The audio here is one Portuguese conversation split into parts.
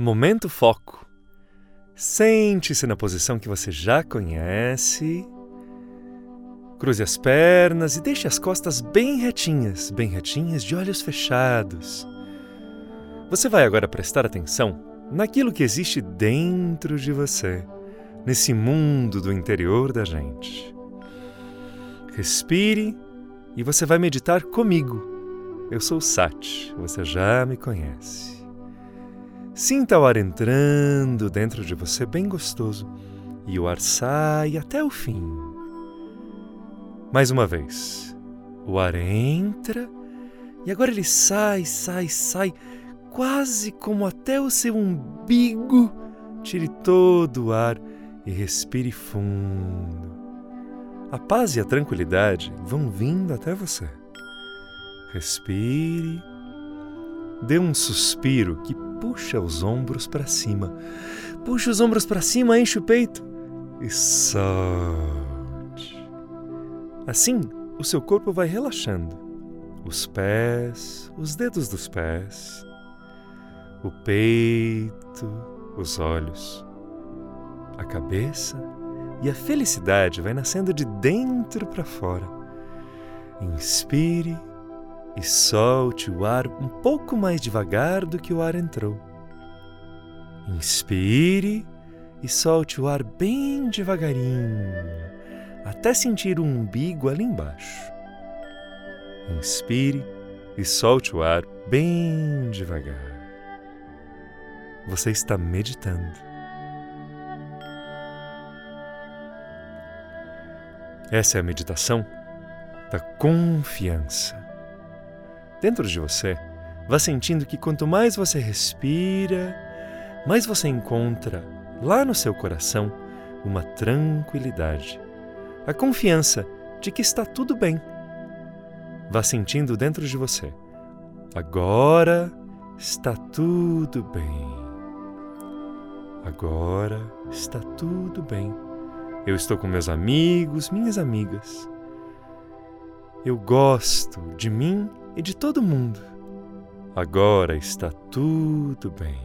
Momento Foco. Sente-se na posição que você já conhece. Cruze as pernas e deixe as costas bem retinhas, bem retinhas, de olhos fechados. Você vai agora prestar atenção naquilo que existe dentro de você, nesse mundo do interior da gente. Respire e você vai meditar comigo. Eu sou Sati, você já me conhece. Sinta o ar entrando dentro de você bem gostoso e o ar sai até o fim. Mais uma vez. O ar entra e agora ele sai, sai, sai, quase como até o seu umbigo. Tire todo o ar e respire fundo. A paz e a tranquilidade vão vindo até você. Respire. Dê um suspiro que puxa os ombros para cima. Puxa os ombros para cima, enche o peito e solte. Assim, o seu corpo vai relaxando. Os pés, os dedos dos pés, o peito, os olhos, a cabeça e a felicidade vai nascendo de dentro para fora. Inspire e solte o ar um pouco mais devagar do que o ar entrou. Inspire e solte o ar bem devagarinho, até sentir o umbigo ali embaixo. Inspire e solte o ar bem devagar. Você está meditando. Essa é a meditação da confiança dentro de você, vá sentindo que quanto mais você respira, mais você encontra lá no seu coração uma tranquilidade, a confiança de que está tudo bem. Vá sentindo dentro de você. Agora está tudo bem. Agora está tudo bem. Eu estou com meus amigos, minhas amigas. Eu gosto de mim e de todo mundo. Agora está tudo bem.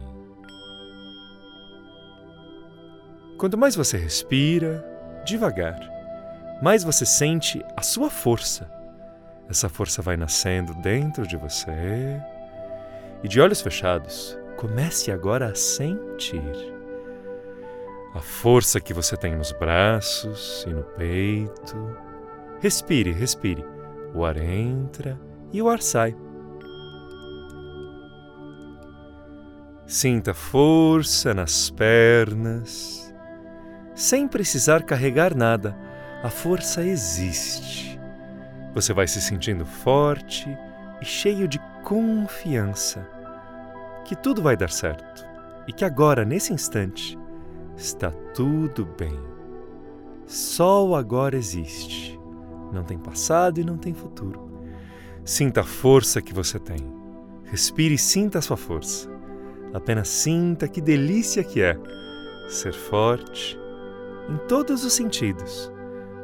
Quanto mais você respira, devagar, mais você sente a sua força. Essa força vai nascendo dentro de você. E de olhos fechados, comece agora a sentir a força que você tem nos braços e no peito. Respire, respire. O ar entra e o ar sai. Sinta força nas pernas. Sem precisar carregar nada, a força existe. Você vai se sentindo forte e cheio de confiança que tudo vai dar certo e que agora, nesse instante, está tudo bem. Só o agora existe. Não tem passado e não tem futuro. Sinta a força que você tem. Respire e sinta a sua força. Apenas sinta que delícia que é ser forte em todos os sentidos.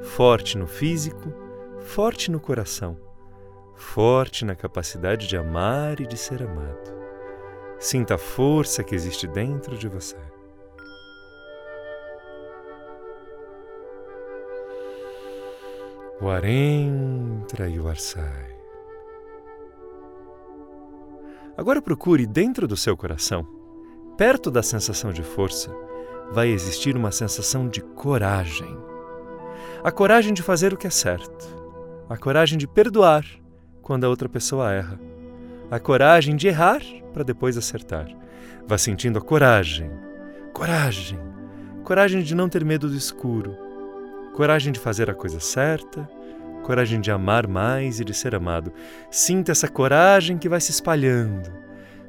Forte no físico, forte no coração, forte na capacidade de amar e de ser amado. Sinta a força que existe dentro de você. O ar entra e o ar sai. Agora procure dentro do seu coração, perto da sensação de força, vai existir uma sensação de coragem. A coragem de fazer o que é certo, a coragem de perdoar quando a outra pessoa erra, a coragem de errar para depois acertar. Vá sentindo a coragem, coragem, coragem de não ter medo do escuro, coragem de fazer a coisa certa coragem de amar mais e de ser amado. Sinta essa coragem que vai se espalhando,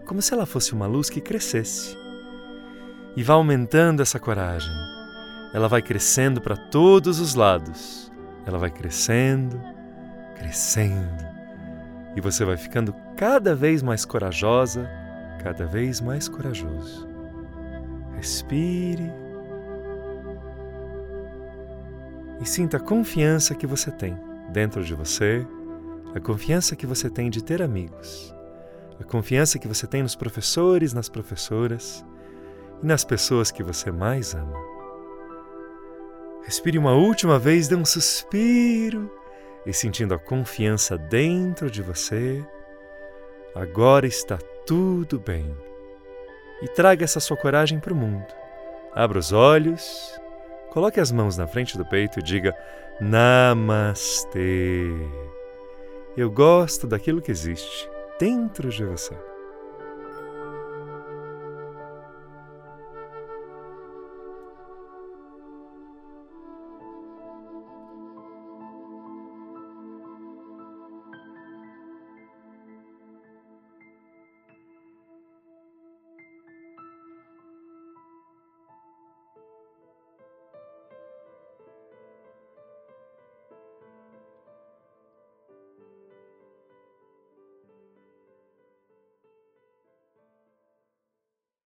como se ela fosse uma luz que crescesse. E vá aumentando essa coragem. Ela vai crescendo para todos os lados. Ela vai crescendo, crescendo. E você vai ficando cada vez mais corajosa, cada vez mais corajoso. Respire. E sinta a confiança que você tem dentro de você, a confiança que você tem de ter amigos, a confiança que você tem nos professores, nas professoras, e nas pessoas que você mais ama. Respire uma última vez, dê um suspiro e sentindo a confiança dentro de você. Agora está tudo bem. E traga essa sua coragem para o mundo. Abra os olhos, coloque as mãos na frente do peito e diga Namastê. Eu gosto daquilo que existe dentro de você.